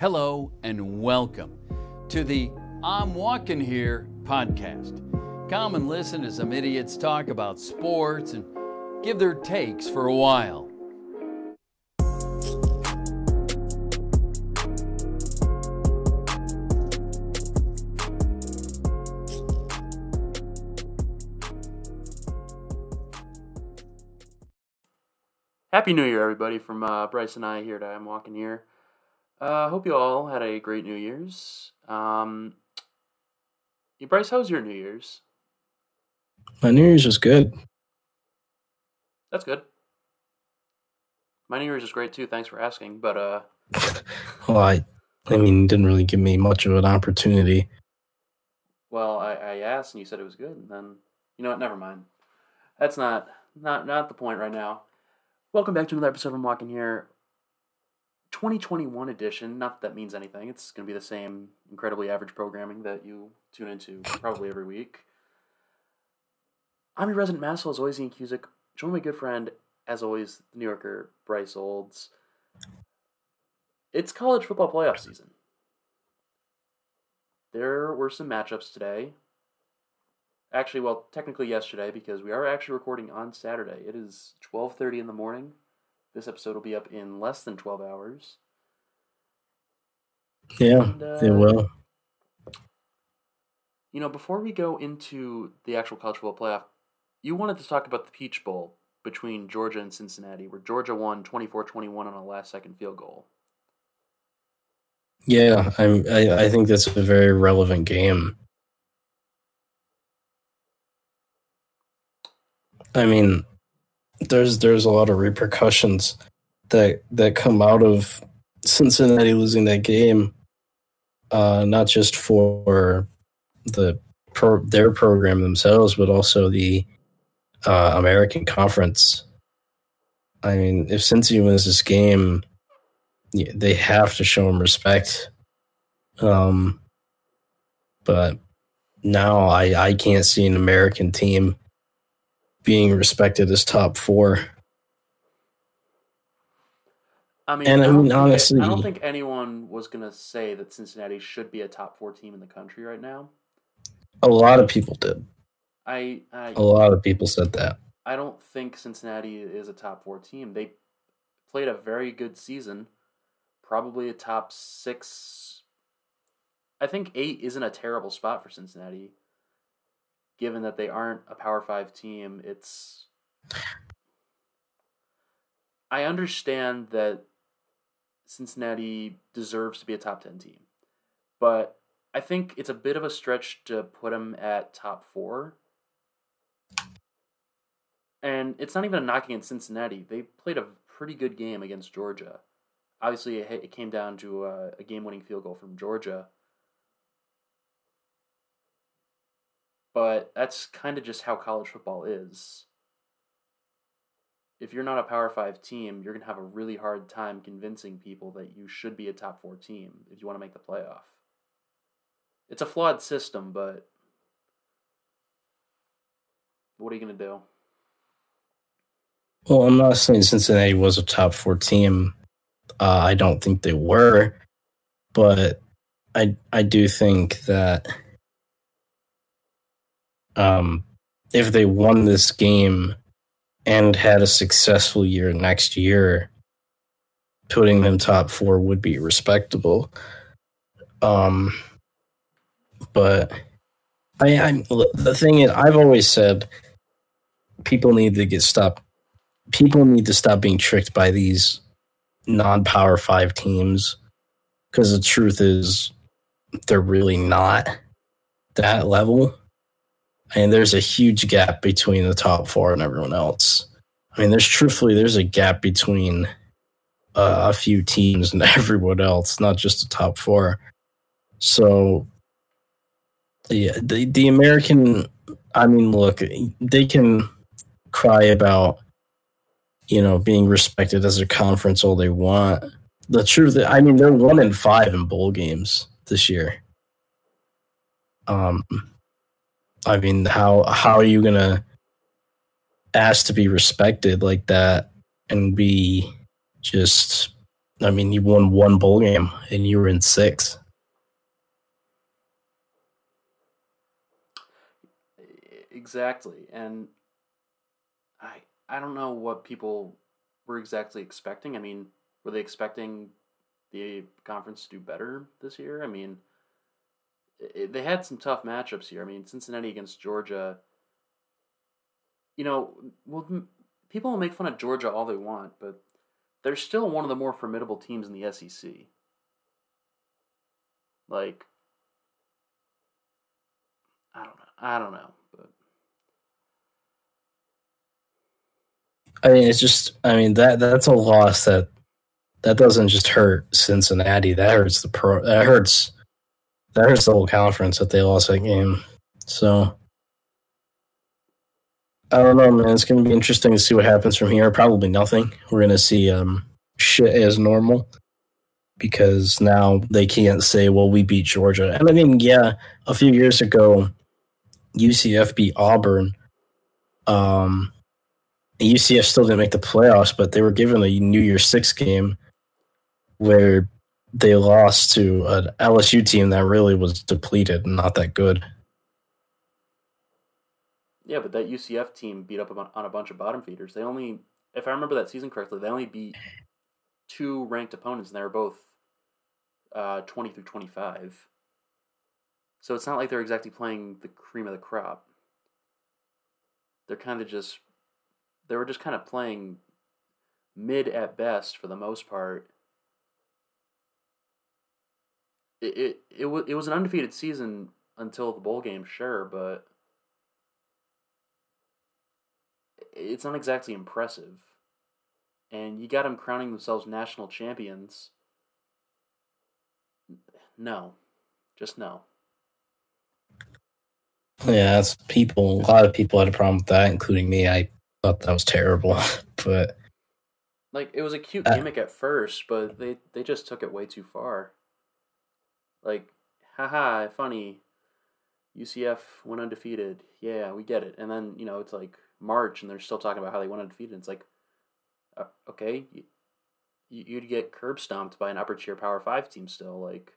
Hello and welcome to the I'm Walking Here podcast. Come and listen to some idiots talk about sports and give their takes for a while. Happy New Year, everybody, from uh, Bryce and I here at I'm Walking Here. Uh, hope you all had a great New Year's. Um, Bryce, how was your New Year's? My New Year's was good. That's good. My New Year's was great too. Thanks for asking. But uh, Well, I, I mean, didn't really give me much of an opportunity. well, I, I asked and you said it was good. And then you know what? Never mind. That's not not not the point right now. Welcome back to another episode of I'm Walking Here. 2021 edition. Not that that means anything. It's going to be the same incredibly average programming that you tune into probably every week. I'm your resident masshole, as always, Ian Cusick. Join my good friend, as always, the New Yorker, Bryce Olds. It's college football playoff season. There were some matchups today. Actually, well, technically yesterday because we are actually recording on Saturday. It is 12:30 in the morning. This episode will be up in less than 12 hours. Yeah, And, uh, it will. You know, before we go into the actual college football playoff, you wanted to talk about the Peach Bowl between Georgia and Cincinnati, where Georgia won 24-21 on a last-second field goal. Yeah, I'm. I, I think that's a very relevant game. I mean, there's there's a lot of repercussions that that come out of Cincinnati losing that game. Uh, not just for the pro, their program themselves, but also the uh, American Conference. I mean, if Cincy wins this game, they have to show him respect. Um, but now I I can't see an American team being respected as top four. I mean, And, I mean, think- I don't think anyone was gonna say that Cincinnati should be a top four team in the country right now. A lot of people did. I I, A lot of people said that. I don't think Cincinnati is a top four team. They played a very good season, probably a top six. I think eight isn't a terrible spot for Cincinnati, given that they aren't a Power Five team. It's. I understand that Cincinnati deserves to be a top 10 team, but I think it's a bit of a stretch to put them at top four. And it's not even a knock against Cincinnati. They played a pretty good game against Georgia. Obviously, it, came down to uh, a, a game winning field goal from Georgia. But that's kind of just how college football is. If you're not a Power 5 team, you're going to have a really hard time convincing people that you should be a top 4 team if you want to make the playoff. It's a flawed system, but what are you going to do? Well, I'm not saying Cincinnati was a top four team. Uh, I don't think they were, but I I do think that um, if they won this game and had a successful year next year, putting them top four would be respectable. Um, but I, I'm the thing is, I've always said people need to get stopped people need to stop being tricked by these non-power five teams because the truth is they're really not that level and there's a huge gap between the top four and everyone else i mean there's truthfully there's a gap between uh, a few teams and everyone else not just the top four so yeah the, the american i mean look they can cry about you know, being respected as a conference all they want. The truth, I mean, they're one in five in bowl games this year. Um, I mean, how how are you gonna ask to be respected like that and be just I mean, you won one bowl game and you were in six. Exactly, and I I don't know what people were exactly expecting. I mean, were they expecting the conference to do better this year? I mean, they had some tough matchups here. I mean, Cincinnati against Georgia. You know, well, people will make fun of Georgia all they want, but they're still one of the more formidable teams in the SEC. Like, I don't know. I don't know, but I mean, it's just. I mean that that's a loss that that doesn't just hurt Cincinnati. That hurts the pro. That hurts. That hurts the whole conference that they lost that game. So I don't know, man. It's going to be interesting to see what happens from here. Probably nothing. We're going to see um, shit as normal because now they can't say, "Well, we beat Georgia." And I mean, yeah, a few years ago, UCF beat Auburn. Um, UCF still didn't make the playoffs, but they were given a New Year's Six game where they lost to an LSU team that really was depleted and not that good. Yeah, but that UCF team beat up on a bunch of bottom feeders. They only, if I remember that season correctly, they only beat two ranked opponents, and they were both uh, 20 through 25. So it's not like they're exactly playing the cream of the crop. They're kind of just, they were just kind of playing mid at best for the most part. It, it, it, was, it was an undefeated season until the bowl game, sure, but it's not exactly impressive. And you got them crowning themselves national champions. No. Just no. Yeah, that's people. A lot of people had a problem with that, including me. I thought that was terrible, but like it was a cute uh, gimmick at first, but they they just took it way too far. Like, haha, funny. UCF went undefeated. Yeah, we get it. And then you know it's like March and they're still talking about how they went undefeated. It's like, uh, okay, you, you'd get curb stomped by an upper tier Power Five team still. Like,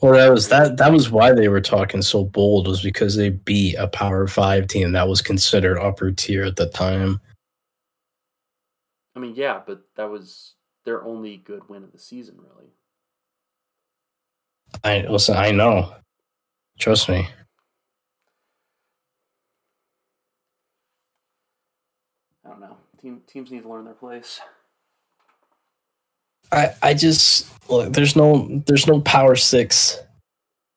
well, that was that. That was why they were talking so bold was because they beat a Power Five team that was considered upper tier at the time. I mean, yeah, but that was their only good win of the season, really. I listen. I know. Trust me. I don't know. Team, teams need to learn their place. I I just look. There's no there's no Power Six.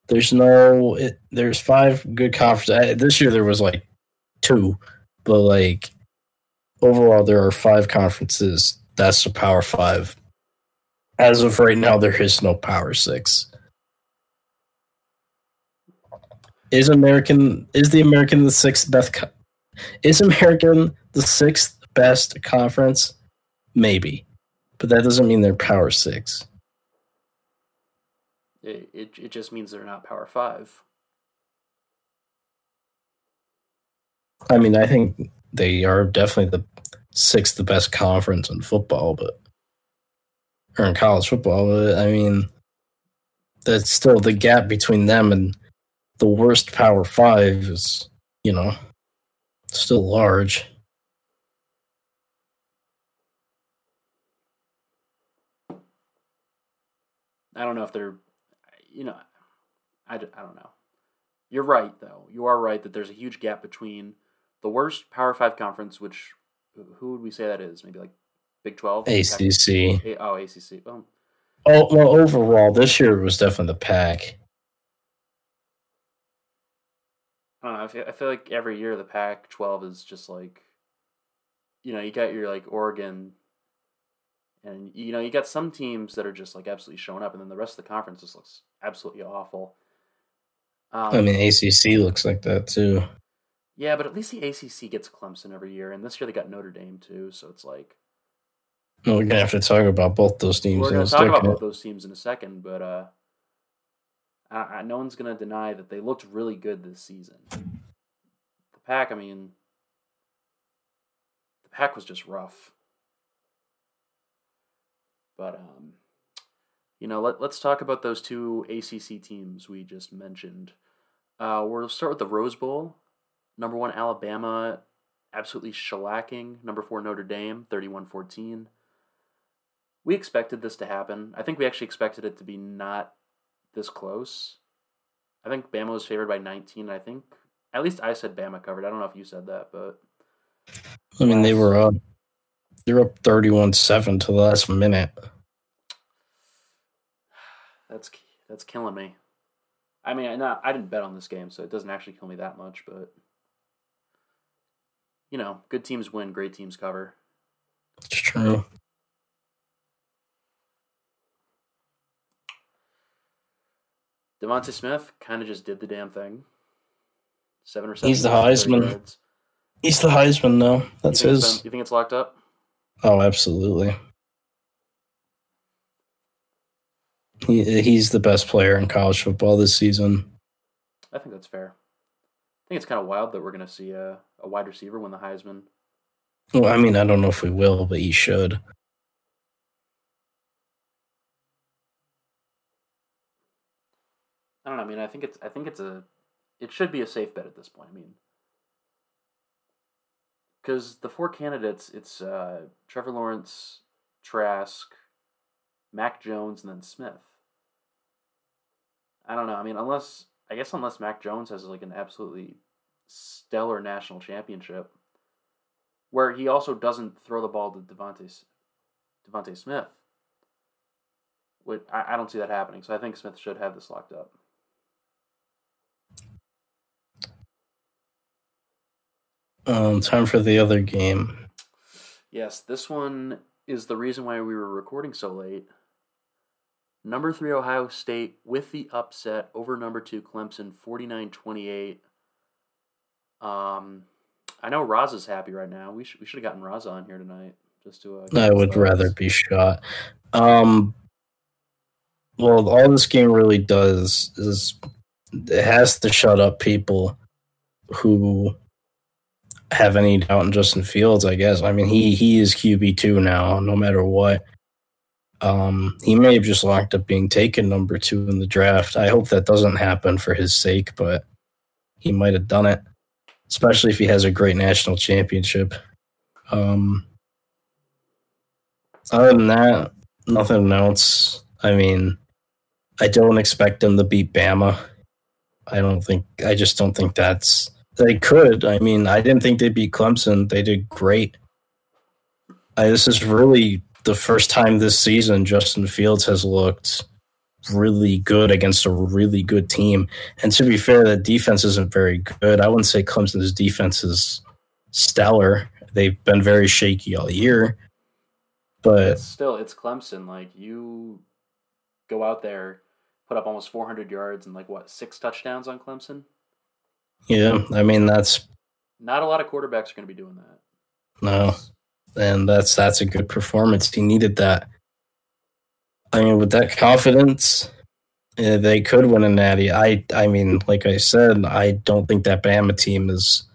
There's no. It, there's five good conferences. This year there was like two, but like overall there are five conferences. That's the Power Five. As of right now, there is no Power Six. Is American is the American the sixth best? Is American the sixth best conference? Maybe. But that doesn't mean they're power six. It, it, it just means they're not power five. I mean, I think they are definitely the sixth the best conference in football, but or in college football. But I mean, that's still the gap between them and the worst Power Five is, you know, still large. I don't know if they're, you know, I, I don't know. You're right, though. You are right that there's a huge gap between the worst Power Five conference, which who would we say that is? Maybe like Big Twelve, ACC. oh, ACC. Well, oh. oh, well, overall, this year was definitely the pack. I don't know. I feel, I feel like every year the Pac 12 is just like, you know, you got your like Oregon, and you know, you got some teams that are just like absolutely showing up, and then the rest of the conference just looks absolutely awful. Um, I mean, ACC looks like that too. Yeah, but at least the ACC gets Clemson every year, and this year they got Notre Dame too. So it's like, well, we're gonna have to talk about both those teams. We're gonna talk about both those teams in a second, but uh, I, I, no one's gonna deny that they looked really good this season. The pack, I mean, the pack was just rough. But um, you know, let let's talk about those two ACC teams we just mentioned. Uh, we'll start with the Rose Bowl. Number one Alabama, absolutely shellacking. Number four Notre Dame, 31-14. We expected this to happen. I think we actually expected it to be not this close. I think Bama was favored by 19. I think at least I said Bama covered. I don't know if you said that, but I mean, they were up. They're up 31-7 to the last minute. that's that's killing me. I mean, I not I didn't bet on this game, so it doesn't actually kill me that much, but you know, good teams win, great teams cover. It's true. Devonta Smith kind of just did the damn thing. Seven or seven. He's the Heisman. He's the Heisman, though. That's you his. you think it's locked up? Oh, absolutely. He, he's the best player in college football this season. I think that's fair. I think it's kind of wild that we're going to see a, a wide receiver win the Heisman. Well, I mean, I don't know if we will, but he should. I don't know. I mean, I think it's I think it's a it should be a safe bet at this point. I mean, because the four candidates, it's uh, Trevor Lawrence, Trask, Mac Jones, and then Smith. I don't know. I mean, unless I guess unless Mac Jones has like an absolutely stellar national championship, where he also doesn't throw the ball to DeVonta DeVonta Smith. Which I, I don't see that happening. So I think Smith should have this locked up. Um, time for the other game. Yes, this one is the reason why we were recording so late. Number three, Ohio State with the upset over number two, Clemson, 49 28. Um, I know Roz is happy right now. We, sh- we should have gotten Roz on here tonight just to. Uh, I would rather be shot. Um, well, all this game really does is it has to shut up people who have any doubt in Justin Fields, I guess. I mean, he he is QB two now, no matter what. Um, he may have just locked up being taken number two in the draft. I hope that doesn't happen for his sake, but he might have done it, especially if he has a great national championship. Um, other than that, nothing else. I mean, I don't expect him to beat Bama. I don't think. I just don't think that's they could. I mean, I didn't think they'd beat Clemson. They did great. I, this is really the first time this season Justin Fields has looked really good against a really good team. And to be fair, that defense isn't very good. I wouldn't say Clemson's defense is stellar. They've been very shaky all year. But it's still, it's Clemson. Like you go out there, put up almost 400 yards and like what six touchdowns on Clemson. Yeah, I mean that's not a lot of quarterbacks are going to be doing that. No, and that's that's a good performance. He needed that. I mean, with that confidence, yeah, they could win a natty. I I mean, like I said, I don't think that Bama team is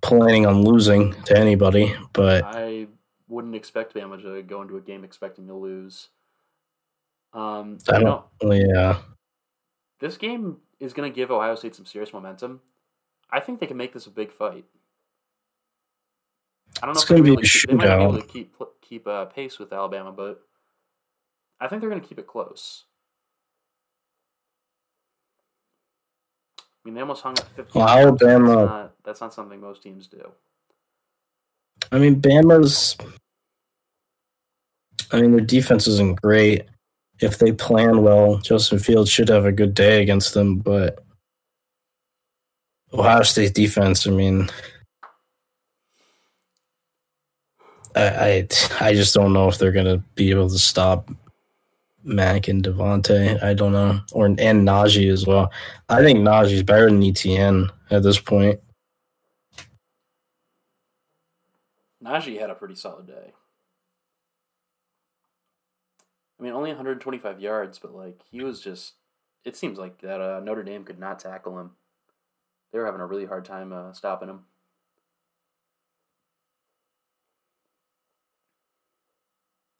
planning on losing to anybody. But I wouldn't expect Bama to go into a game expecting to lose. Um, I don't. Know, yeah, this game is going to give Ohio State some serious momentum I think they can make this a big fight. I don't know it's if they're be keep, they might be able to keep keep uh, pace with Alabama, but I think they're going to keep it close. I mean, they almost hung up 50. Well, Alabama. That's not, that's not something most teams do. I mean, Bama's. I mean, their defense isn't great. If they plan well, Justin Fields should have a good day against them, but Ohio State defense. I mean, I, I, I just don't know if they're gonna be able to stop Mac and DeVonta. I don't know, or and Najee as well. I think Najee's better than Etienne at this point. Najee had a pretty solid day. I mean, only 125 yards, but like he was just. It seems like that uh, Notre Dame could not tackle him they were having a really hard time uh, stopping him.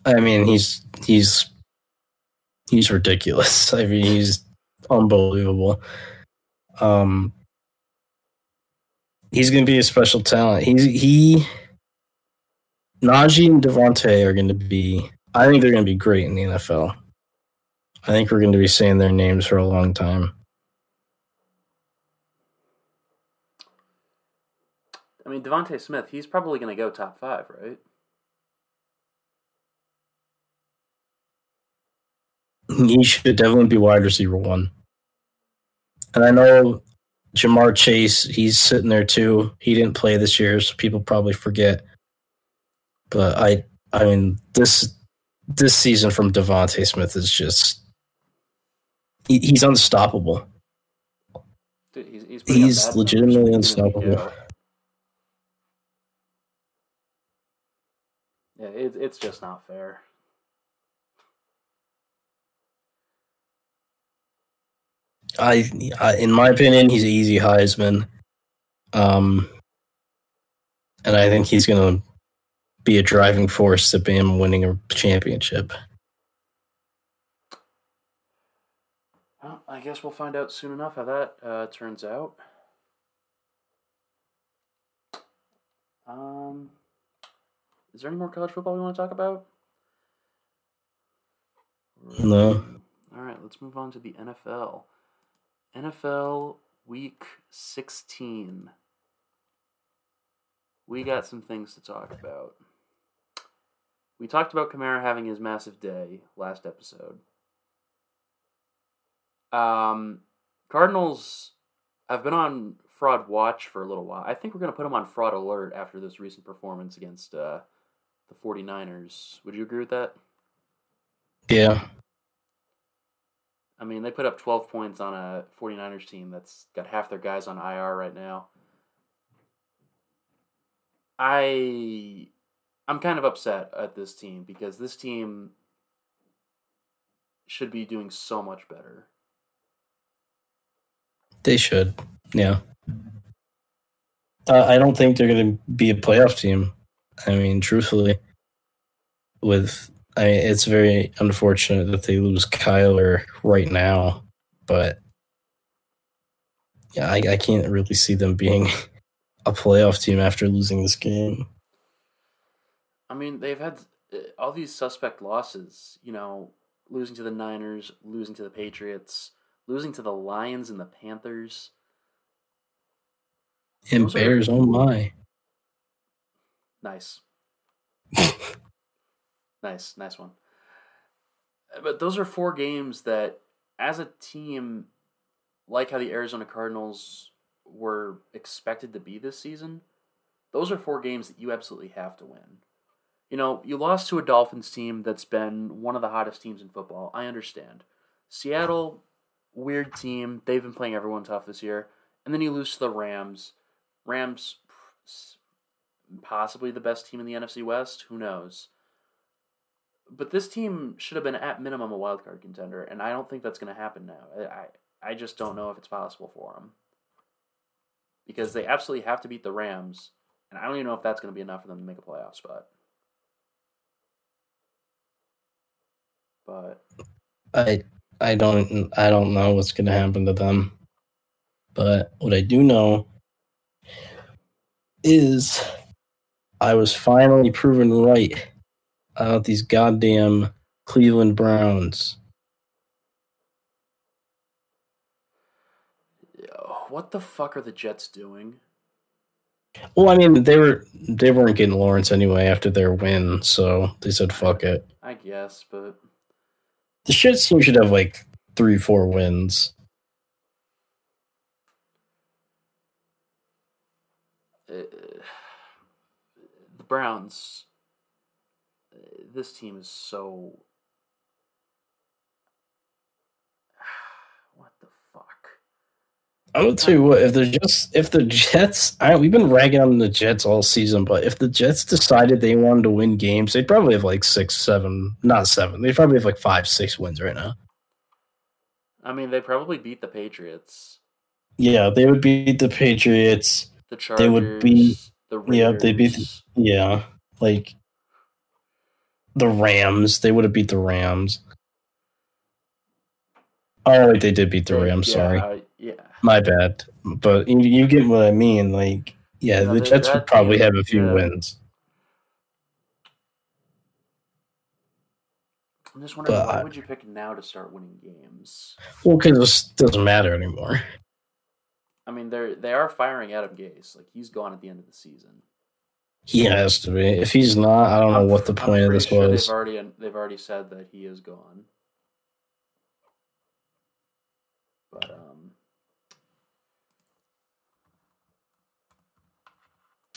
I mean, he's he's he's ridiculous. I mean, he's unbelievable. Um, he's going to be a special talent. He's he. Najee and DeVonta are going to be. I think they're going to be great in the NFL. I think we're going to be saying their names for a long time. I mean, DeVonta Smith, he's probably going to go top five, right? He should definitely be wide receiver one. And I know Ja'Marr Chase, he's sitting there too. He didn't play this year, so people probably forget. But I, I mean, this this season from DeVonta Smith is just he, he's unstoppable. Dude, he's he's, he's legitimately unstoppable. Yeah, it, it's just not fair. I, I, in my opinion, he's an easy Heisman. Um, and I think he's going to be a driving force to Bama winning a championship. Well, I guess we'll find out soon enough how that uh, turns out. Um, is there any more college football we want to talk about? No. All right, let's move on to the NFL. NFL Week 16. We got some things to talk about. We talked about Kamara having his massive day last episode. Um, Cardinals have been on fraud watch for a little while. I think we're going to put them on fraud alert after this recent performance against uh, the 49ers. Would you agree with that? Yeah. I mean, they put up 12 points on a 49ers team that's got half their guys on IR right now. I I'm kind of upset at this team because this team should be doing so much better. They should. Yeah. Uh, I don't think they're going to be a playoff team. I mean, truthfully, with I mean, it's very unfortunate that they lose Kyler right now, but yeah, I, I can't really see them being a playoff team after losing this game. I mean, they've had uh, all these suspect losses, you know, losing to the Niners, losing to the Patriots, losing to the Lions and the Panthers. And Those Bears, are... oh my. Nice. Nice, nice one. Uh, but those are four games that, as a team, like how the Arizona Cardinals were expected to be this season, those are four games that you absolutely have to win. You know, you lost to a Dolphins team that's been one of the hottest teams in football. I understand. Seattle, weird team. They've been playing everyone tough this year. And then you lose to the Rams. Rams, possibly the best team in the NFC West. Who knows? But this team should have been at minimum a wild card contender, and I don't think that's going to happen now. I I just don't know if it's possible for them because they absolutely have to beat the Rams, and I don't even know if that's going to be enough for them to make a playoff spot. But I I don't I don't know what's going to happen to them, but what I do know is I was finally proven right about these goddamn Cleveland Browns. What the fuck are the Jets doing? Well, I mean, they were they weren't getting Lawrence anyway after their win, so they said fuck it. I guess, but the shit team should have like three, four wins. Uh, the Browns this team is so. what the fuck? I'm gonna tell you what. If the Jets, if the Jets, I, we've been ragging on the Jets all season, but if the Jets decided they wanted to win games, they'd probably have like six, seven, not seven. They'd probably have like five, six wins right now. I mean, they probably beat the Patriots. Yeah, they would beat the Patriots. The Chargers. They would beat the Raiders. Yeah, they beat. The, yeah, like the Rams. They would have beat the Rams. Oh, wait, they did beat the Rams. yeah, Sorry, uh, yeah. my bad. But you, you get what I mean. Like, yeah, No, the Jets would probably have a few wins. I'm just wondering But why would you pick now to start winning games? Well, because it doesn't matter anymore. I mean, they're they are firing Adam Gase. Like he's gone at the end of the season. He has to be. If he's not, I don't know what the point of this sure was. They've already they've already said that he is gone. But um,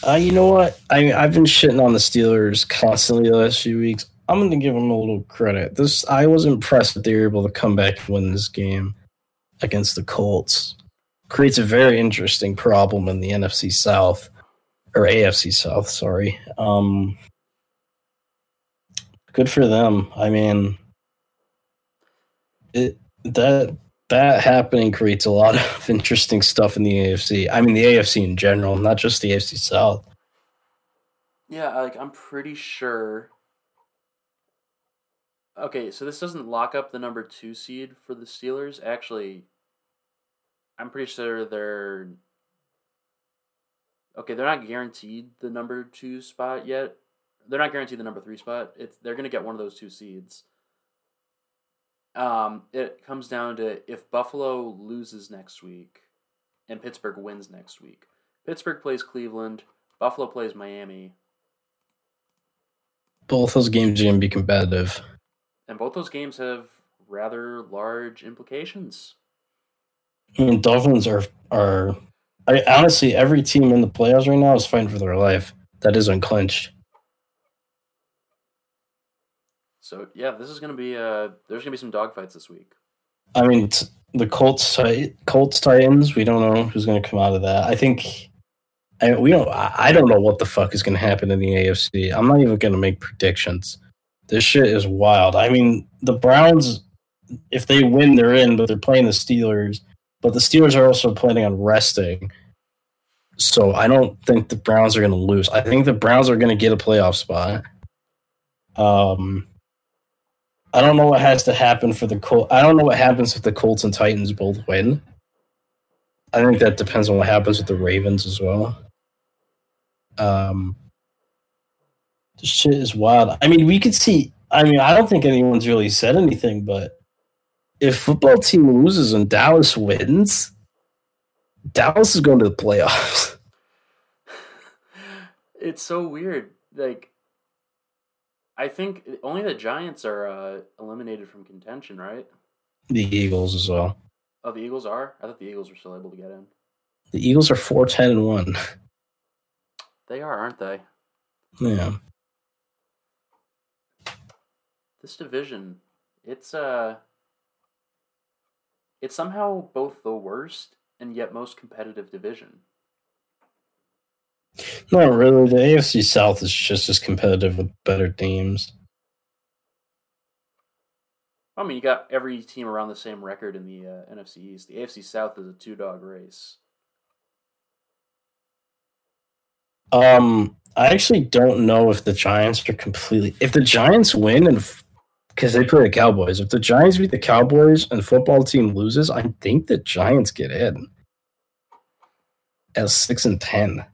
Uh, you know what? I I've been shitting on the Steelers constantly the last few weeks. I'm going to give them a little credit. This I was impressed that they were able to come back and win this game against the Colts. Creates a very interesting problem in the NFC South or AFC South. Sorry. Um, good for them. I mean, it that that happening creates a lot of interesting stuff in the AFC. I mean, the AFC in general, not just the AFC South. yeah, like I'm pretty sure. Okay, so this doesn't lock up the number two seed for the Steelers. Actually, I'm pretty sure they're. Okay, they're not guaranteed the number two spot yet. They're not guaranteed the number three spot. It's they're gonna get one of those two seeds. Um, it comes down to if Buffalo loses next week, and Pittsburgh wins next week. Pittsburgh plays Cleveland. Buffalo plays Miami, Both those games are going to be competitive. and both those games have rather large implications. I mean, Dolphins are are. I honestly, every team in the playoffs right now is fighting for their life. That is unclinched. So yeah, this is gonna be uh there's gonna be some dogfights this week. I mean, t- the Colts, Colts, Titans. We don't know who's going to come out of that. I think. I, we don't. I I don't know what the fuck is going to happen in the AFC. I'm not even going to make predictions. This shit is wild. I mean, the Browns, if they win, they're in, but they're playing the Steelers. But the Steelers are also planning on resting. So I don't think the Browns are going to lose. I think the Browns are going to get a playoff spot. Um, I don't know what has to happen for the Col. I don't know what happens if the Colts and Titans both win. I think that depends on what happens with the Ravens as well. Um, this shit is wild. I mean, we could see. I mean, I don't think anyone's really said anything, but if football team loses and Dallas wins, Dallas is going to the playoffs. it's so weird. Like I think only the Giants are uh, eliminated from contention, right? the Eagles as well. Oh, the Eagles are. I thought the Eagles were still able to get in. The Eagles are four ten and one. They are, aren't they? Yeah. This division, it's uh, it's somehow both the worst and yet most competitive division. Not really. The AFC South is just as competitive with better teams. I mean, you got every team around the same record in the uh, NFC East. The AFC South is a two dog race. Um, I actually don't know if the Giants are completely. If the Giants win and because they play the Cowboys, if the Giants beat the Cowboys and the football team loses, I think the Giants get in as six and ten.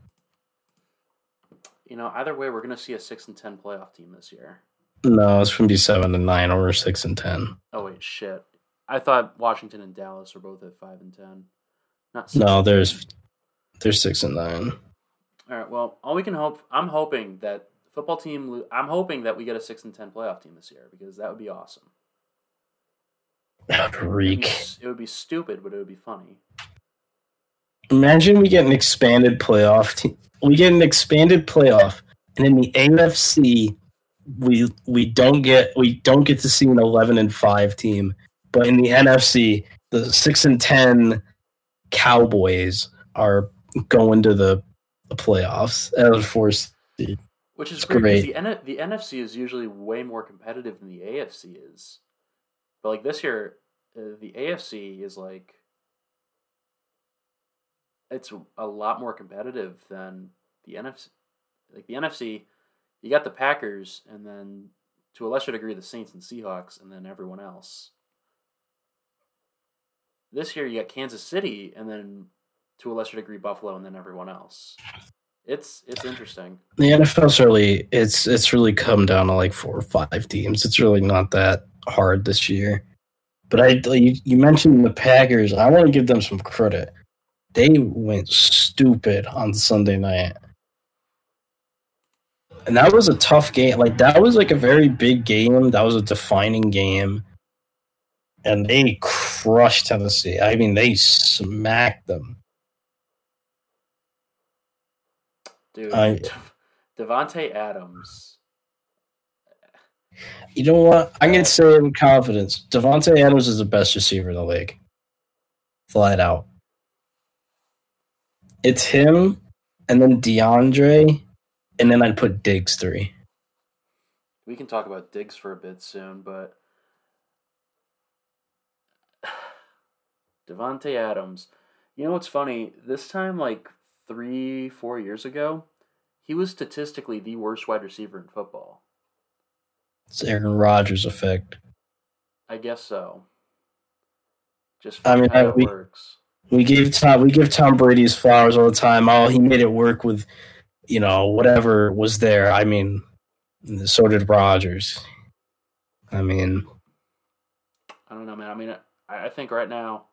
You know, either way, we're going to see a six and ten playoff team this year. No, it's gonna be seven and nine or six and ten. Oh wait, shit! I thought Washington and Dallas are both at five and ten. Not six No, there's 10. there's six and nine. All right. Well, all we can hope. I'm hoping that football team. lo- I'm hoping that we get a six and ten playoff team this year because that would be awesome. Reek. It would be stupid, but it would be funny. Imagine we get an expanded playoff. Te- we get an expanded playoff, and in the AFC, we we don't get we don't get to see an eleven and five team, but in the NFC, the six and ten Cowboys are going to the, the playoffs as a force. Which is It's great. The, N- the NFC is usually way more competitive than the AFC is. But like this year, uh, the AFC is like it's a lot more competitive than the NFC. Like the NFC, you got the Packers, and then to a lesser degree the Saints and Seahawks, and then everyone else. This year you got Kansas City, and then to a lesser degree Buffalo, and then everyone else. It's it's interesting. The NFL's really it's it's really come down to like four or five teams. It's really not that hard this year. But I you, you mentioned the Packers. I want to give them some credit. They went stupid on Sunday night. And that was a tough game. Like that was like a very big game. That was a defining game. And they crushed Tennessee. I mean, they smacked them. Dude, I- Davante Adams. You know what? I'm gonna say it with confidence. Davante Adams is the best receiver in the league. Flat out. It's him and then DeAndre, and then I'd put Diggs three. We can talk about Diggs for a bit soon, but Davante Adams. You know what's funny? This time, like three, four years ago, he was statistically the worst wide receiver in football. It's Aaron Rodgers effect. I guess so. Just I mean, how I- it we- works. We give Tom we give Tom Brady's flowers all the time. Oh, he made it work with, you know, whatever was there. I mean, so did Rodgers. I mean, I don't know, man. I mean, I, I think right now,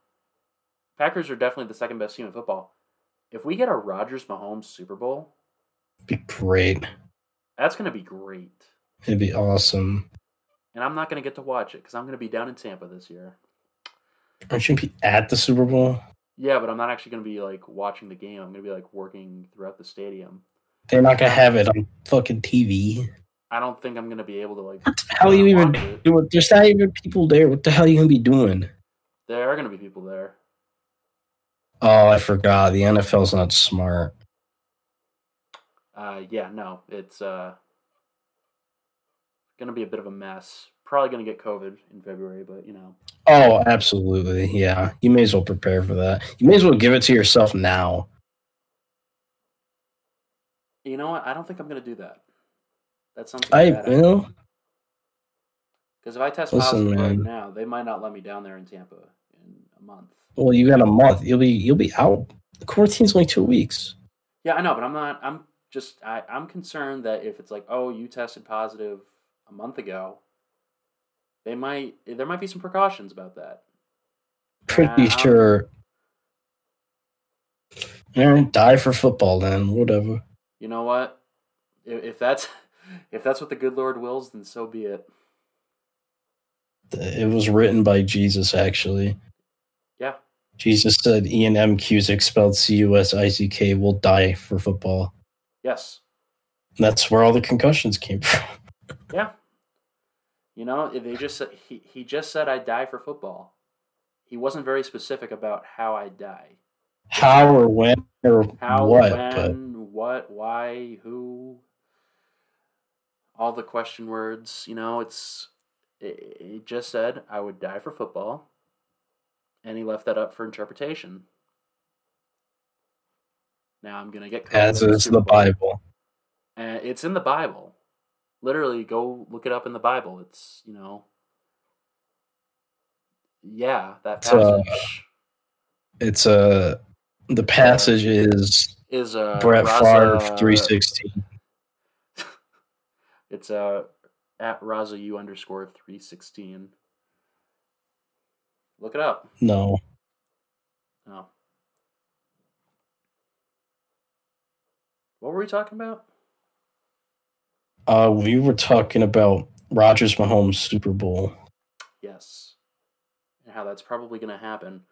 Packers are definitely the second best team in football. If we get a Rodgers Mahomes Super Bowl, be great. that's going to be great. It'd be awesome. And I'm not going to get to watch it because I'm going to be down in Tampa this year. Aren't you gonna be at the Super Bowl? Yeah, but I'm not actually going to be like watching the game. I'm going to be like working throughout the stadium. They're not gonna have it on fucking TV. I don't think I'm going to be able to like. What the hell are you even doing? There's not even people there. What the hell are you gonna be doing? There are going to be people there. Oh, I forgot. The NFL's not smart. Uh, yeah, no, it's uh, going to be a bit of a mess. Probably going to get COVID in February, but you know. Oh, absolutely. Yeah. You may as well prepare for that. You may as well give it to yourself now. You know what? I don't think I'm going to do that. That's something I bad you know, Because if I test Listen, positive right now, they might not let me down there in Tampa in a month. Well, you got a month. You'll be you'll be out. The quarantine's only two weeks. Yeah, I know, but I'm not. I'm just. I, I'm concerned that if it's like, oh, you tested positive a month ago, they might. There might be some precautions about that. Pretty I'm- sure. Aaron, die for football then. Whatever. You know what? If, if that's if that's what the good Lord wills, then so be it. It was written by Jesus, actually. Yeah. Jesus said Ian M. Cusick, spelled C U S I C K, will die for football. Yes. And that's where all the concussions came from. Yeah. You know, they just said he he just said I'd die for football. He wasn't very specific about how I'd die. How or when or How, what? when, But what, why, who, all the question words. You know, it's it, it just said I would die for football, and he left that up for interpretation. Now I'm gonna get as is the Bible. and it's in the Bible. Literally, go look it up in the Bible. It's you know, yeah, that It's, uh, passage It's a the passage is is uh, Brett Raza- Favre three sixteen. It's uh at Raza U underscore three sixteen. Look it up. No, Oh. What were we talking about? uh, we were talking about Rodgers Mahomes Super Bowl. Yes. And how that's probably going to happen.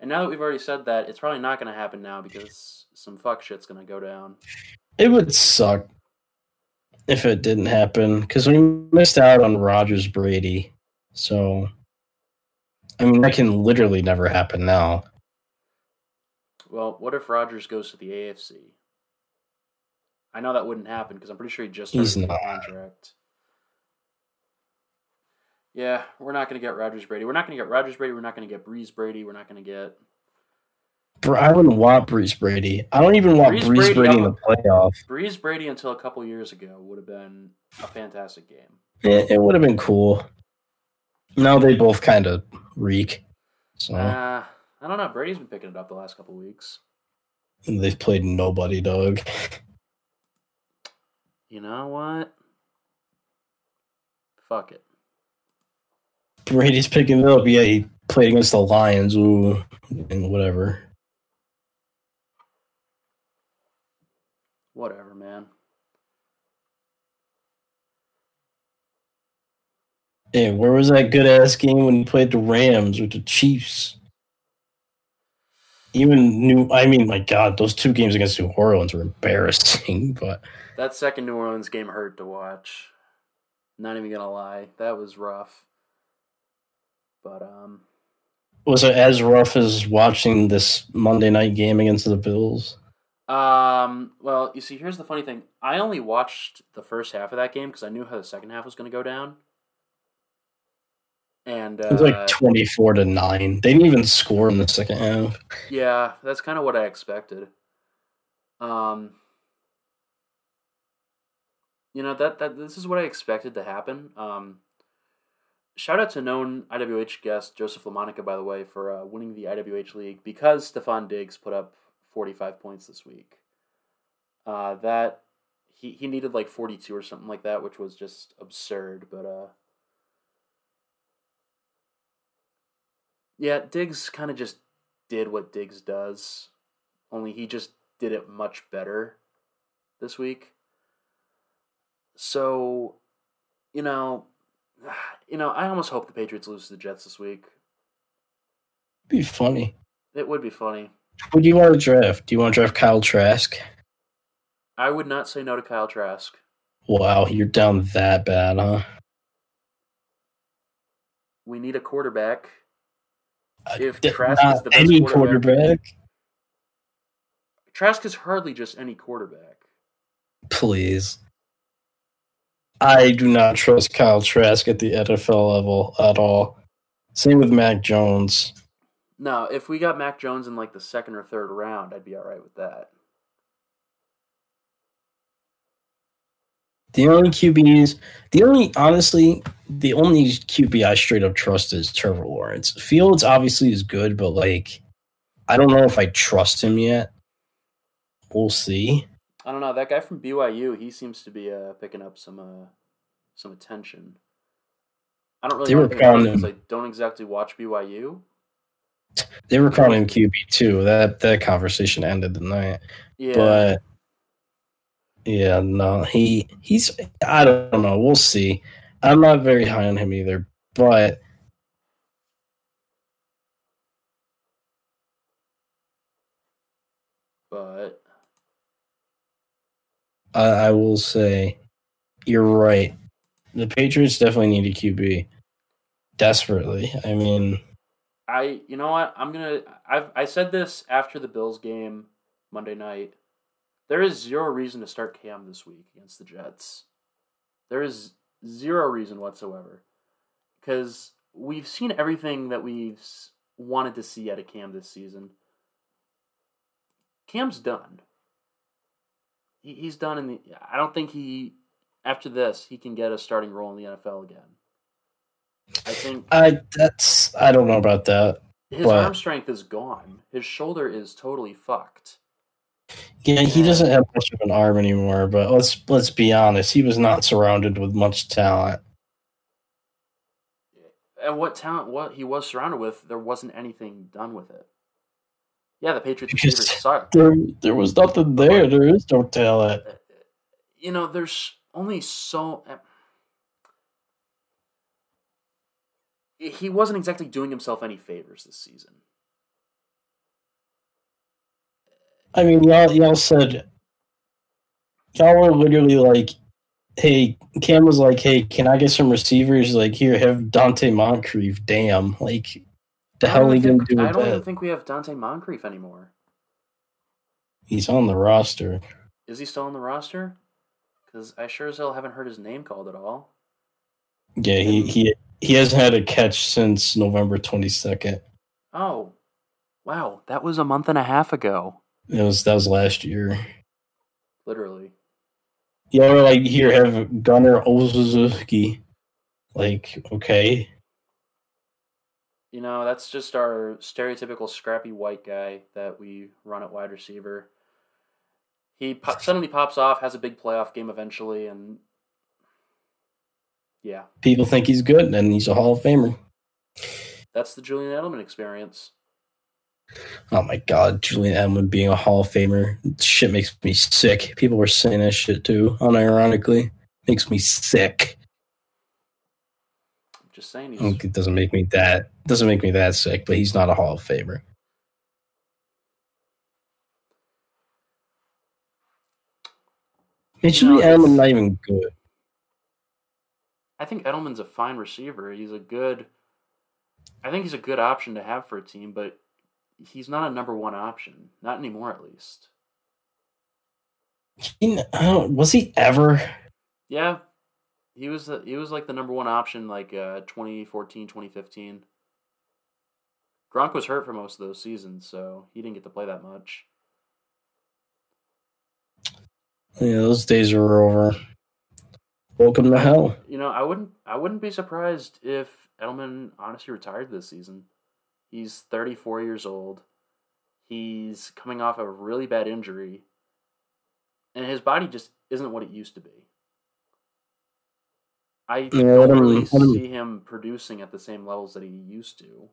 And now that we've already said that, it's probably not going to happen now because some fuck shit's going to go down. It would suck if it didn't happen because we missed out on Rodgers Brady. So, I mean, that can literally never happen now. Well, what if Rodgers goes to the AFC? I know that wouldn't happen because I'm pretty sure he just He's not. contract. Yeah, we're not going to get Rodgers Brady. We're not going to get Rodgers Brady. We're not going to get Brees Brady. We're not going to get. Bro, I wouldn't want Brees Brady. I don't even want Brees Brees, Brady, Brady, in the playoff. Brees Brady until a couple years ago would have been a fantastic game. It, it would have been cool. Now they both kind of reek. So Uh, I don't know. Brady's been picking it up the last couple weeks. they've played nobody, dog. You know what? Fuck it. Brady's picking it up. Yeah, he played against the Lions. Ooh, and whatever. Whatever, man. Hey, where was that good ass game when he played the Rams with the Chiefs? Even new, I mean, my God, those two games against New Orleans were embarrassing. But That second New Orleans game hurt to watch. Not even gonna lie, that was rough. But um, was it as rough as watching this Monday night game against the Bills? um, well, you see, here's the funny thing. I only watched the first half of that game because I knew how the second half was gonna go down. And uh, It was like twenty-four to nine. They didn't even score in the second half. Yeah, that's kind of what I expected. Um, you know that that this is what I expected to happen. Um, shout out to known IWH guest Joseph LaMonica, by the way, for uh, winning the IWH league because Stefon Diggs put up forty five points this week. Uh, that he he needed like forty two or something like that, which was just absurd. But uh, yeah, Diggs kind of just did what Diggs does, only he just did it much better this week. So, you know, you know, I almost hope the Patriots lose to the Jets this week. Be funny. It would be funny. Do you want to draft? Do you want to draft Kyle Trask? I would not say no to Kyle Trask. Wow, you're down that bad, huh? We need a quarterback. Uh, if Trask is the best any quarterback- quarterback, Trask is hardly just any quarterback. please. I do not trust Kyle Trask at the NFL level at all. Same with Mac Jones. No, if we got Mac Jones in like the second or third round, I'd be all right with that. The only QBs, the only honestly, the only QB I straight up trust is Trevor Lawrence. Fields obviously is good, but like, I don't know if I trust him yet. We'll see. I don't know. That guy from BYU, he seems to be uh, picking up some uh, some attention. I don't really They know were calling him- I don't exactly watch BYU. They were calling him QB too. That that conversation ended tonight. Yeah, But yeah, no, he he's I don't know. We'll see. I'm not very high on him either, but but I, I will say you're right. The Patriots definitely need a QB desperately. I mean, I, you know what? I'm gonna. I I said this after the Bills game Monday night. There is zero reason to start Cam this week against the Jets. There is zero reason whatsoever, because we've seen everything that we've wanted to see out of Cam this season. Cam's done. He, he's done in the. I don't think he. After this, he can get a starting role in the NFL again. I think I that's I don't know about that. his But- arm strength is gone. His shoulder is totally fucked. Yeah, he doesn't have much of an arm anymore. But let's let's be honest, he was not surrounded with much talent. And what talent what he was surrounded with, there wasn't anything done with it. Yeah, the Patriots Because- receivers suck. There there was nothing there. There is no talent. Uh, you know, there's only so he wasn't exactly doing himself any favors this season. I mean, y'all y'all said y'all were literally like, "Hey," Cam was like, "Hey, can I get some receivers?" Like, here, have Donte Moncrief. Damn, like, the hell you gonna do I don't even think we have Donte Moncrief anymore. He's on the roster. Is he still on the roster? Because I sure as hell haven't heard his name called at all. Yeah, he he he hasn't had a catch since November twenty second. Oh, wow, that was a month and a half ago. It was that was last year. Literally. Were like, "Here, have Gunner Olszewski." Like, okay. You know, that's just our stereotypical scrappy white guy that we run at wide receiver. He po- suddenly pops off, has a big playoff game eventually, and yeah, People think he's good and he's a Hall of Famer. that's the Julian Edelman experience. Oh my god, Julian Edelman being a Hall of Famer. Shit makes me sick. People were saying that shit too, unironically. Makes me sick. I'm just saying he's It doesn't make me that doesn't make me that sick, but he's not a Hall of Famer. No, Julian it's- Edelman not even good. I think Edelman's a fine receiver. He's a good I think he's a good option to have for a team, but he's not a number one option. Not anymore at least. He, was he ever? Yeah. He was the, he was like the number one option like uh 2014, 2015. Gronk was hurt for most of those seasons, so he didn't get to play that much. Yeah, those days are over. Welcome to hell. You know, I wouldn't I wouldn't be surprised if Edelman honestly retired this season. He's 34 years old. He's coming off a really bad injury. And his body just isn't what it used to be. I Yeah, don't really see him producing at the same levels that he used to.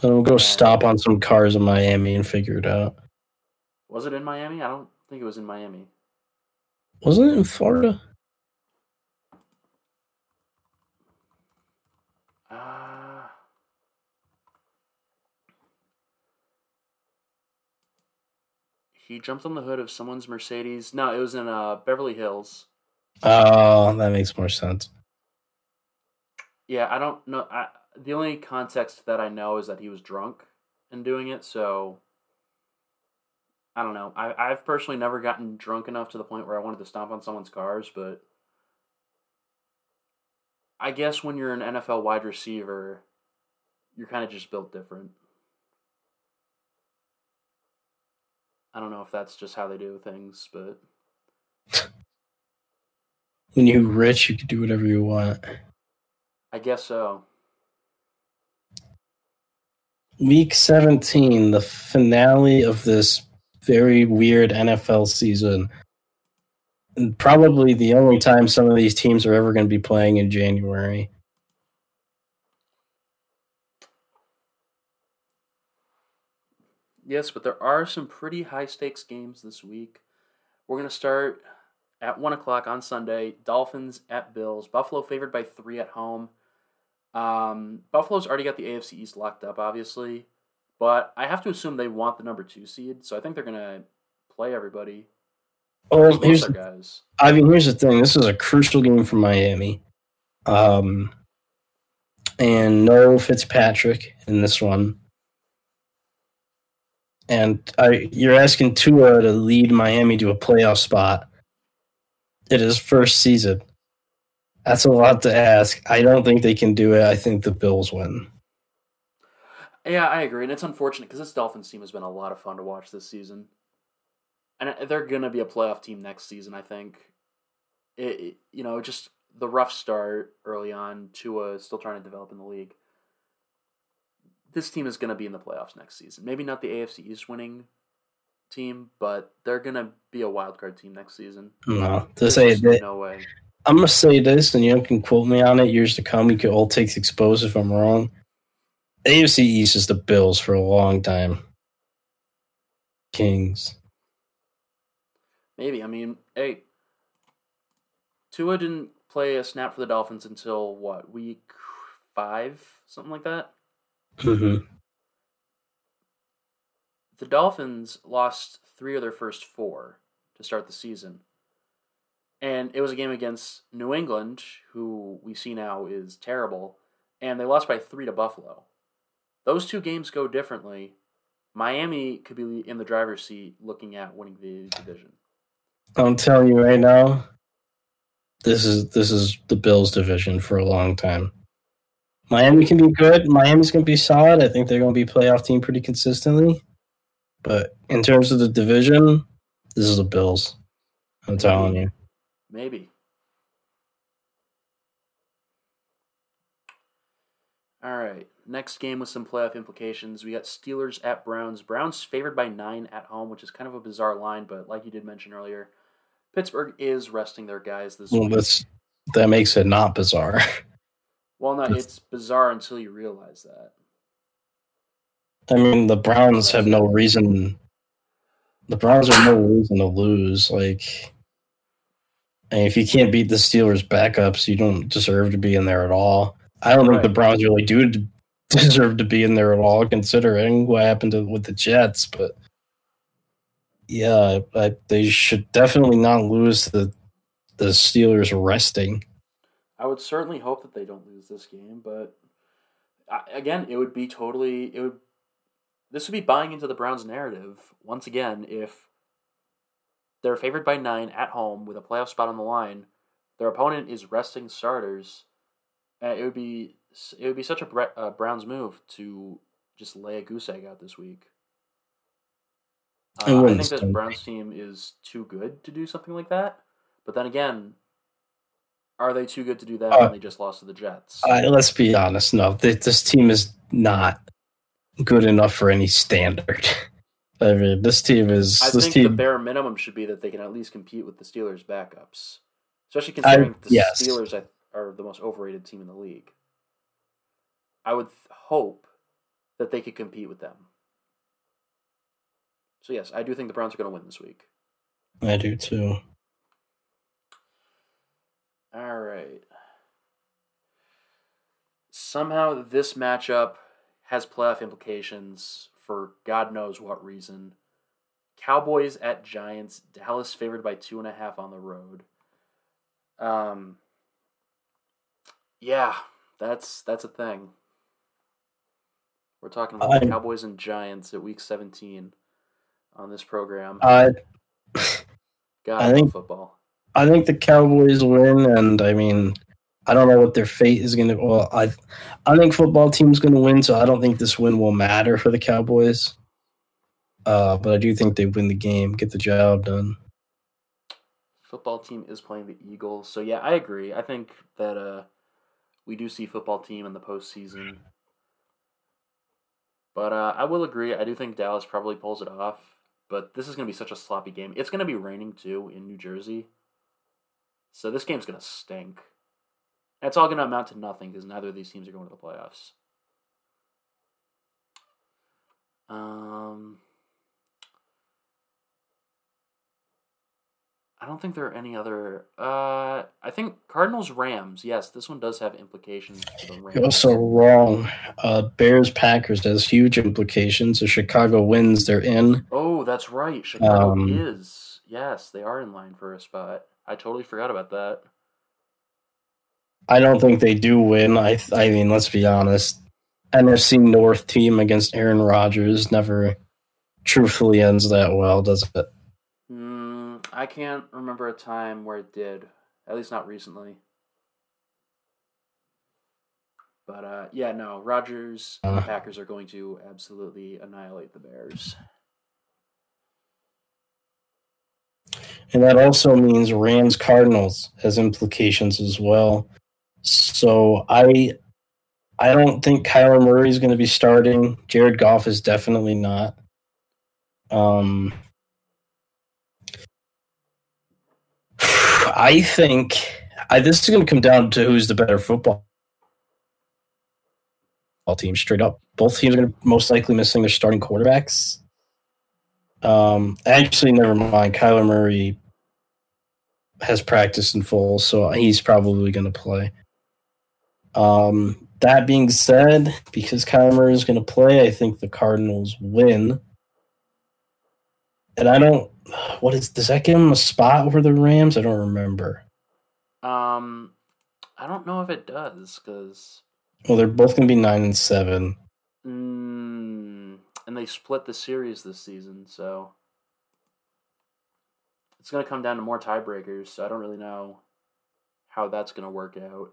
Then we'll go stop on some cars in Miami and figure it out. Was it in Miami? I don't think it was in Miami. Wasn't it in Florida? Uh, he jumped on the hood of someone's Mercedes. No, it was in uh, Beverly Hills. Oh, that makes more sense. Yeah, I don't know. I, the only context that I know is that he was drunk and doing it. So I don't know. I, I've personally never gotten drunk enough to the point where I wanted to stomp on someone's cars, but I guess when you're an NFL wide receiver, you're kind of just built different. I don't know if that's just how they do things, but When you're rich, you can do whatever you want. I guess so. Week 17, the finale of this very weird NFL season. And probably the only time some of these teams are ever going to be playing in January. Yes, but there are some pretty high stakes games this week. We're going to start at 1 o'clock on Sunday. Dolphins at Bills. Buffalo favored by 3 at home. Um, Buffalo's already got the AFC East locked up, obviously. But I have to assume they want the number two seed, so I think they're going to play everybody. Well, here's, guys. I mean, here's the thing. This is a crucial game for Miami. Um, and no Fitzpatrick in this one. And I, you're asking Tua to lead Miami to a playoff spot in his first season. That's a lot to ask. I don't think they can do it. I think the Bills win. Yeah, I agree, and it's unfortunate because this Dolphins team has been a lot of fun to watch this season, and uh, they're going to be a playoff team next season. I think. It, you know, just the rough start early on. Tua is still trying to develop in the league. This team is going to be in the playoffs next season. Maybe not the AFC East winning team, but they're going to be a wild card team next season. No, to say There's that no way. I'm gonna say this, and you can quote me on it years to come. You could all take exposed if I'm wrong. AFC East is the Bills for a long time. Kings. Maybe. I mean, hey, Tua didn't play a snap for the Dolphins until what week five, something like that. Hmm The Dolphins lost three of their first four to start the season, and it was a game against New England, who we see now is terrible, and they lost by three to Buffalo. Those two games go differently. Miami could be in the driver's seat looking at winning the division. I'm telling you right now, this is this is the Bills division for a long time. Miami can be good. Miami's gonna be solid. I think they're gonna be playoff team pretty consistently. But in terms of the division, this is the Bills. I'm telling you. Maybe. All right. Next game with some playoff implications. We got Steelers at Browns. Browns favored by nine at home, which is kind of a bizarre line, but like you did mention earlier, Pittsburgh is resting their guys this Well, week. that's that makes it not bizarre. Well, no, it's bizarre until you realize that. I mean, the Browns have no reason. The Browns have no reason to lose. Like, and if you can't beat the Steelers' backups, you don't deserve to be in there at all. I don't think the Browns really do deserve to be in there at all, considering what happened to, with the Jets. But yeah, I, they should definitely not lose the the Steelers resting. I would certainly hope that they don't lose this game, but I, again, it would be totally it would. This would be buying into the Browns' narrative once again if they're favored by nine at home with a playoff spot on the line. Their opponent is resting starters. Uh, it would be it would be such a Bre- uh, Browns move to just lay a goose egg out this week. Uh, I think this. Browns team is too good to do something like that. But then again, are they too good to do that Uh, when they just lost to the Jets? I, let's be honest. No, th- this team is not good enough for any standard. I mean, this team is I this think the bare minimum should be that they can at least compete with the Steelers' backups, especially considering the yes. Steelers are- are the most overrated team in the league. I would hope that they could compete with them. So yes, I do think the Browns are going to win this week. I do too. All right. Somehow this matchup has playoff implications for God knows what reason. Cowboys at Giants. Dallas favored by two and a half on the road. Um. Yeah, that's that's a thing. We're talking about I'm- Cowboys and Giants at Week 17 on this program. I God, I I think- football. I think the Cowboys win, and I mean, I don't know what their fate is going to. Well, I I think football team's going to win, so I don't think this win will matter for the Cowboys. Uh, but I do think they win the game, get the job done. football team is playing the Eagles. So yeah, I agree. I think that uh we do see football team in the postseason. But uh, I will agree. I do think Dallas probably pulls it off. But this is going to be such a sloppy game. It's going to be raining too in New Jersey. So this game's going to stink. It's all going to amount to nothing because neither of these teams are going to the playoffs. Um, I don't think there are any other. Uh, I think Cardinals Rams. Yes, this one does have implications for the Rams. You're also wrong. Uh, Bears Packers has huge implications. If Chicago wins, they're in. Oh, that's right. Chicago Um, is. Yes, they are in line for a spot. I totally forgot about that. I don't think they do win. I I mean, let's be honest. NFC North team against Aaron Rodgers never truthfully ends that well, does it? Mm, I can't remember a time where it did. At least not recently. But uh, yeah, no. Rodgers and the Uh. Packers are going to absolutely annihilate the Bears. And that also means Rams Cardinals has implications as well. So I I don't think Kyler Murray is going to be starting. Jared Goff is definitely not. Um I think I, this is going to come down to who's the better football team straight up. Both teams are going to most likely missing their starting quarterbacks. Um, actually, never mind. Kyler Murray has practiced in full, so he's probably going to play. Um, that being said, because Kyler Murray is going to play, I think the Cardinals win. And I don't. What is does that give him a spot over the Rams? I don't remember. Um, I don't know if it does because, Well, they're both going to be nine and seven. mm, and they split the series this season, so it's going to come down to more tiebreakers. So I don't really know how that's going to work out.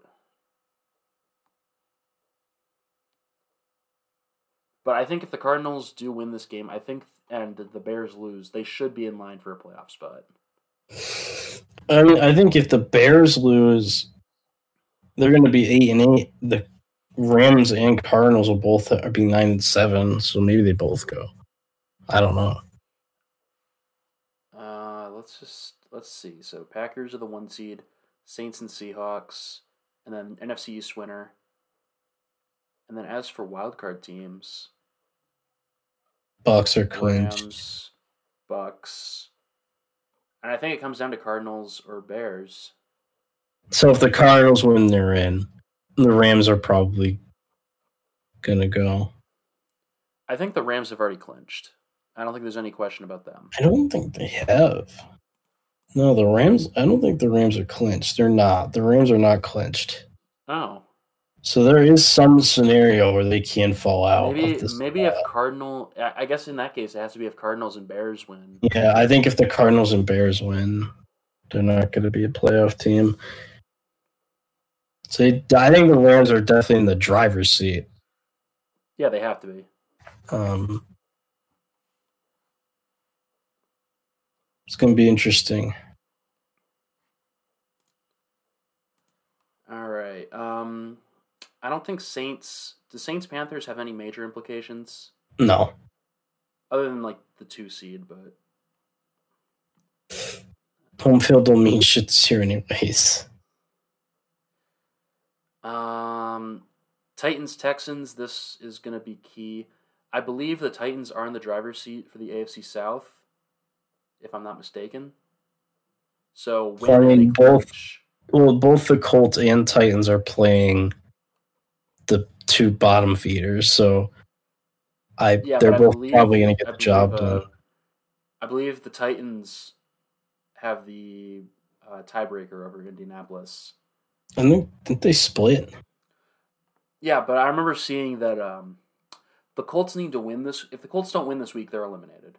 But I think if the Cardinals do win this game, I think, and the Bears lose, they should be in line for a playoff spot. I mean, I think if the Bears lose, they're going to be eight and eight. The Rams and Cardinals will both be nine and seven, so maybe they both go. I don't know. Uh, let's just let's see. So Packers are the one seed, Saints and Seahawks, and then NFC East winner. And then as for wildcard teams, Bucks are clinched. Rams, Bucks, and I think it comes down to Cardinals or Bears. So if the Cardinals win, they're in. The Rams are probably gonna go. I think the Rams have already clinched. I don't think there's any question about them. I don't think they have. No, the Rams. I don't think the Rams are clinched. They're not. The Rams are not clinched. Oh, So there is some scenario where they can fall out. maybe of this maybe if. Cardinal. I I guess in that case it has to be if Cardinals and Bears win. Yeah, I think if the Cardinals and Bears win, they're not going to be a playoff team. So I think the Rams are definitely in the driver's seat. Yeah, they have to be. Um, it's going to be interesting. All right. Um, I don't think Saints. Do Saints Panthers have any major implications No, other than like the two seed? But home field don't mean shit year, anyways. Um, Titans Texans. This is going to be key. I believe the Titans are in the driver's seat for the AFC South, if I'm not mistaken. So win I mean, both- Well, both the Colts and Titans are playing the two bottom feeders, so I Yeah, they're but I both believe- probably going to I get the believe, job uh, done. I believe the Titans have the uh, tiebreaker over Indianapolis. And then didn't they split? Yeah, but I remember seeing that um, the Colts need to win this. If the Colts don't win this week, they're eliminated.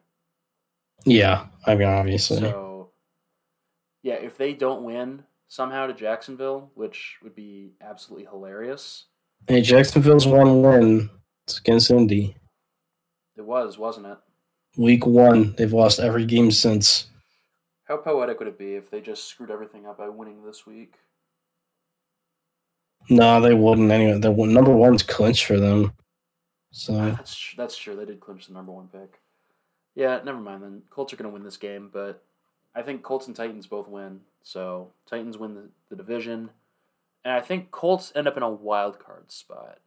Yeah, I mean obviously. So, yeah, if they don't win somehow to Jacksonville, which would be absolutely hilarious, Hey, Jacksonville's one win. It's against Indy. it was, wasn't it? Week one, they've lost every game since. How poetic would it be if they just screwed everything up by winning this week? No, they wouldn't anyway. The number one's clinched for them. So That's that's true. They did clinch the number one pick. Yeah, never mind then. Colts are going to win this game, but I think Colts and Titans both win. So Titans win the, the division, and I think Colts end up in a wild card spot.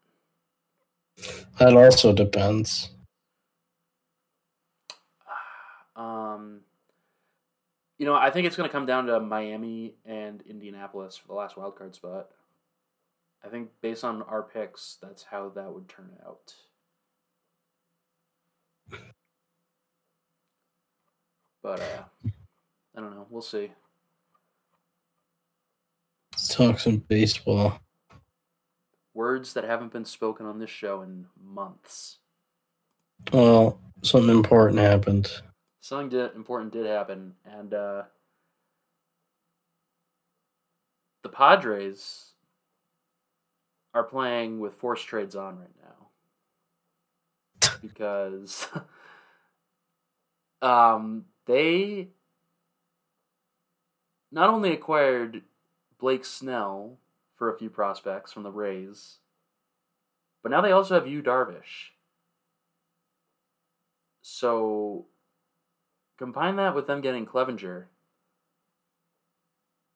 that also depends. Um, you know, I think it's going to come down to Miami and Indianapolis for the last wild card spot. I think based on our picks, that's how that would turn out. But uh, I don't know. We'll see. Let's talk some baseball. Words that haven't been spoken on this show in months. Well, something important happened. Something did, important did happen, and uh, the Padres are playing with forced trades on right now because um, they not only acquired Blake Snell for a few prospects from the Rays, but now they also have Yu Darvish. So combine that with them getting Clevinger.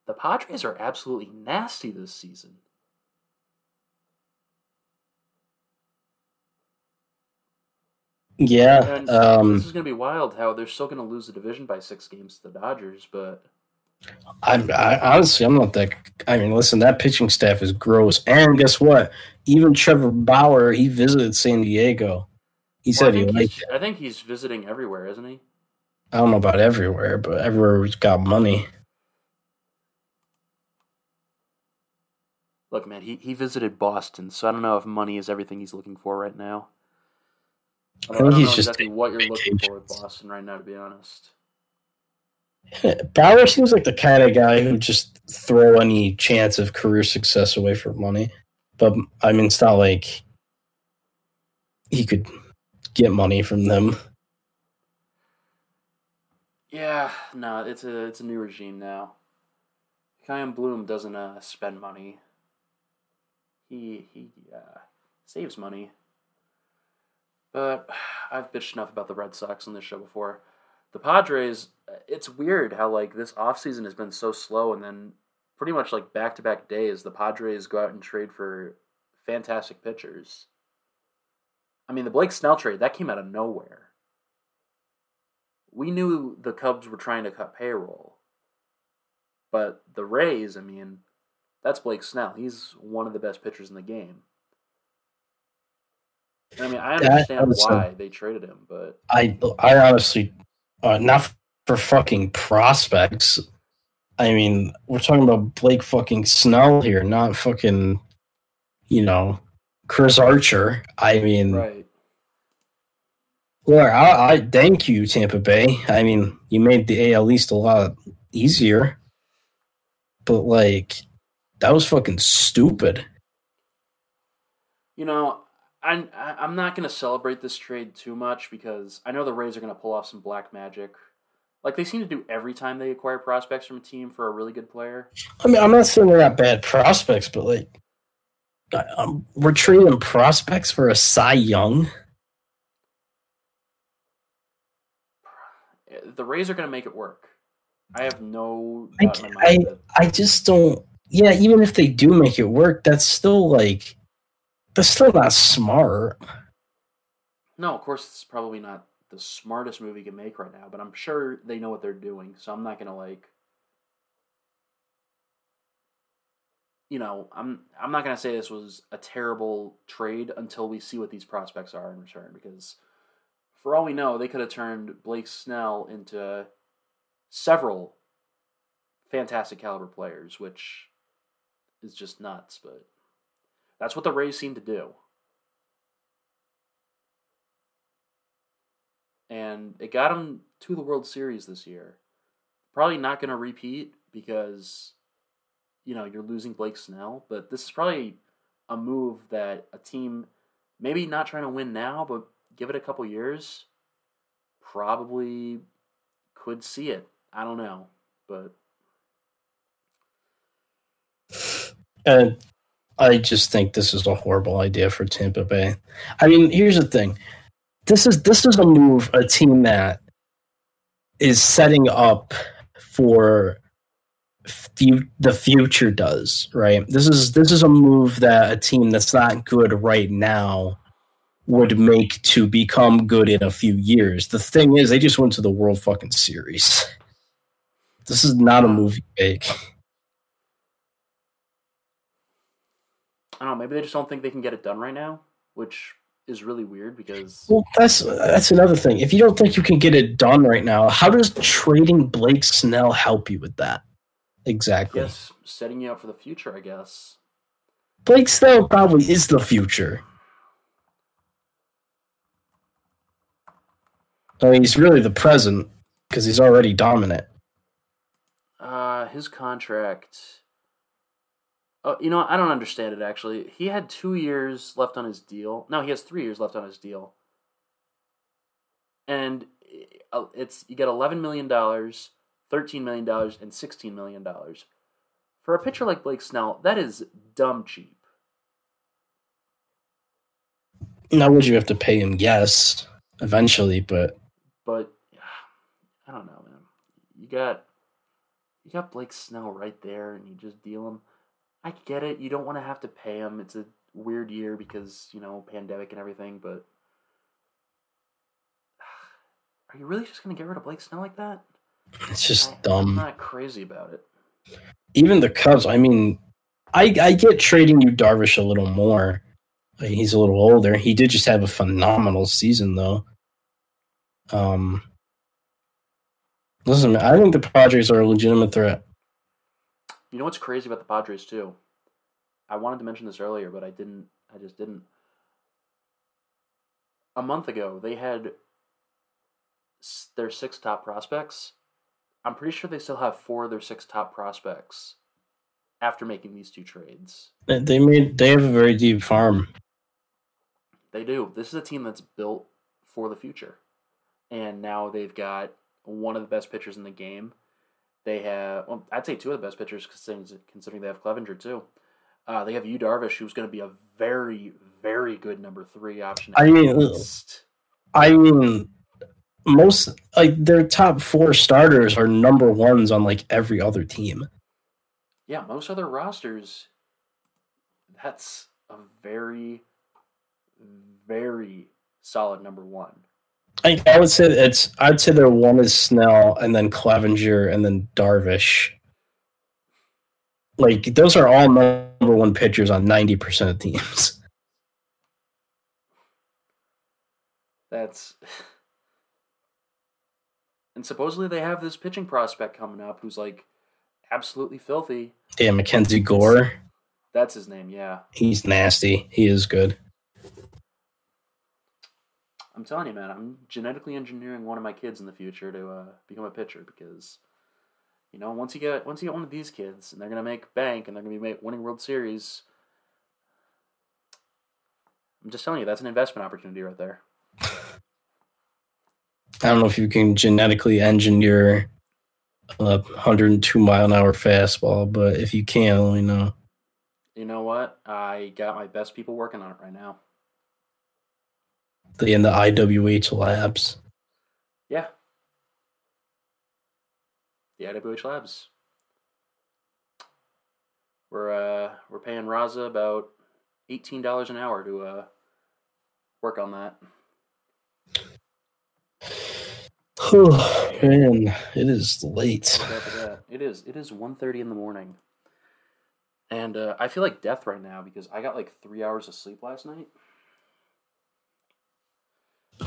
The Padres are absolutely nasty this season. Yeah. Um, this is going to be wild how they're still going to lose the division by six games to the Dodgers, but I'm I honestly, I'm not that. I mean, listen, that pitching staff is gross. And guess what? Even Trevor Bauer, he visited San Diego. He Well, said he liked. I think he's visiting everywhere, isn't he? I don't know about everywhere, but everywhere's got money. Look, man, he, he visited Boston, so I don't know if money is everything he's looking for right now. I I think he's know just exactly what you're looking for with. Boston right now, to be honest. Bauer seems like the kind of guy who just throw any chance of career success away for money. But I mean, it's not like he could get money from them. Yeah, no, it's a it's a new regime now. Chaim Bloom doesn't uh, spend money. He he uh, saves money. But uh, I've bitched enough about the Red Sox on this show before. The Padres, uh, it's weird how like this offseason has been so slow and then pretty much like back to back days the Padres go out and trade for fantastic pitchers. I mean the Blake Snell trade, that came out of nowhere. We knew the Cubs were trying to cut payroll. But the Rays, I mean, that's Blake Snell. He's one of the best pitchers in the game. I mean, I understand why they traded him, but I I honestly uh, not for fucking prospects. I mean, we're talking about Blake fucking Snell here, not fucking, you know, Chris Archer. I mean, right. Well, I, I thank you, Tampa Bay. I mean, you made the AL East a lot easier, but like, that was fucking stupid. You know, I'm I'm not gonna celebrate this trade too much because I know the Rays are gonna pull off some black magic, like they seem to do every time they acquire prospects from a team for a really good player. I mean, I'm not saying they're not bad prospects, but like, um, we're trading prospects for a Cy Young. The Rays are gonna make it work. I have no. I, I, I just don't. Yeah, even if they do make it work, that's still like that's still not smart. No, of course it's probably not the smartest movie you can make right now, but I'm sure they know what they're doing, so I'm not gonna like you know, I'm I'm not gonna say this was a terrible trade until we see what these prospects are in return, because for all we know, they could have turned Blake Snell into several fantastic caliber players, which is just nuts, but that's what the Rays seem to do. And it got them to the World Series this year. Probably not going to repeat because, you know, you're losing Blake Snell, but this is probably a move that a team, maybe not trying to win now, but give it a couple years, probably could see it. I don't know, but. And I just think this is a horrible idea for Tampa Bay. I mean, here's the thing. This is this is a move a team that is setting up for the future does, right? This is this is a move that a team that's not good right now would make to become good in a few years. The thing is, they just went to the World fucking Series. This is not a movie make. I don't know. Maybe they just don't think they can get it done right now, which is really weird because. Well, that's that's another thing. If you don't think you can get it done right now, how does trading Blake Snell help you with that? Exactly. Yes, setting you up for the future, I guess. Blake Snell probably is the future. I mean, he's really the present because he's already dominant. Uh, his contract Oh, you know, I don't understand it actually. He had two years left on his deal. No, he has three years left on his deal. And uh, it's you get eleven million dollars, thirteen million dollars, and sixteen million dollars. For a pitcher like Blake Snell, that is dumb cheap. Now, would you have to pay him? Yes, eventually, but but I don't know, man. You got you got Blake Snell right there, and you just deal him. I get it. You don't want to have to pay him. It's a weird year because you know pandemic and everything. But are you really just gonna get rid of Blake Snell like that? It's just I, dumb. I'm not crazy about it. Even the Cubs. I mean, I I get trading Yu Darvish a little more. He's a little older. He did just have a phenomenal season though. Um. Listen, man, I think the Padres are a legitimate threat. You know what's crazy about the Padres too? I wanted to mention this earlier, but I didn't. I just didn't. A month ago, they had their six top prospects. I'm pretty sure they still have four of their six top prospects after making these two trades. They made. They have a very deep farm. They do. This is a team that's built for the future, and now they've got one of the best pitchers in the game they have, well, I'd say two of the best pitchers considering, considering they have Clevinger too. Uh, they have Yu Darvish, who's going to be a very, very good number three option. I mean, least. I mean, most like their top four starters are number ones on like every other team. yeah, most other rosters, that's a very, very solid number one. I, I would say it's I'd say their one is Snell and then Clevinger and then Darvish. Like those are all number one pitchers on ninety percent of teams. That's. And supposedly they have this pitching prospect coming up who's like absolutely filthy. Yeah, Mackenzie Gore, That's his name, yeah. he's nasty. He is good. I'm telling you, man, I'm genetically engineering one of my kids in the future to uh, become a pitcher because, you know, once you get once you get one of these kids and they're gonna make bank and they're gonna be winning World Series, I'm just telling you that's an investment opportunity right there. I don't know if you can genetically engineer a 102 mile an hour fastball, but if you can, let me know. You know what? I got my best people working on it right now. The in the IWH labs. Yeah. The IWH Labs. We're uh we're paying Raza about eighteen dollars an hour to uh work on that. Oh man, it is late. Look after that. It is it is 1.30 in the morning. And uh, I feel like death right now because I got like three hours of sleep last night.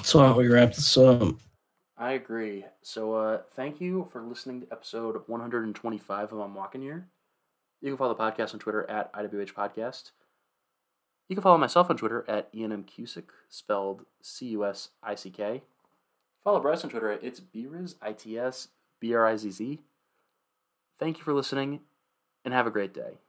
So why we wrap this up? I agree. So uh thank you for listening to episode 125 of I'm Walking Here. You can follow the podcast on Twitter at IWH Podcast. You can follow myself on Twitter at Ian spelled C U S I C K. Follow Bryce on Twitter at it's Briz, I T S B R I Z Z. Thank you for listening and have a great day.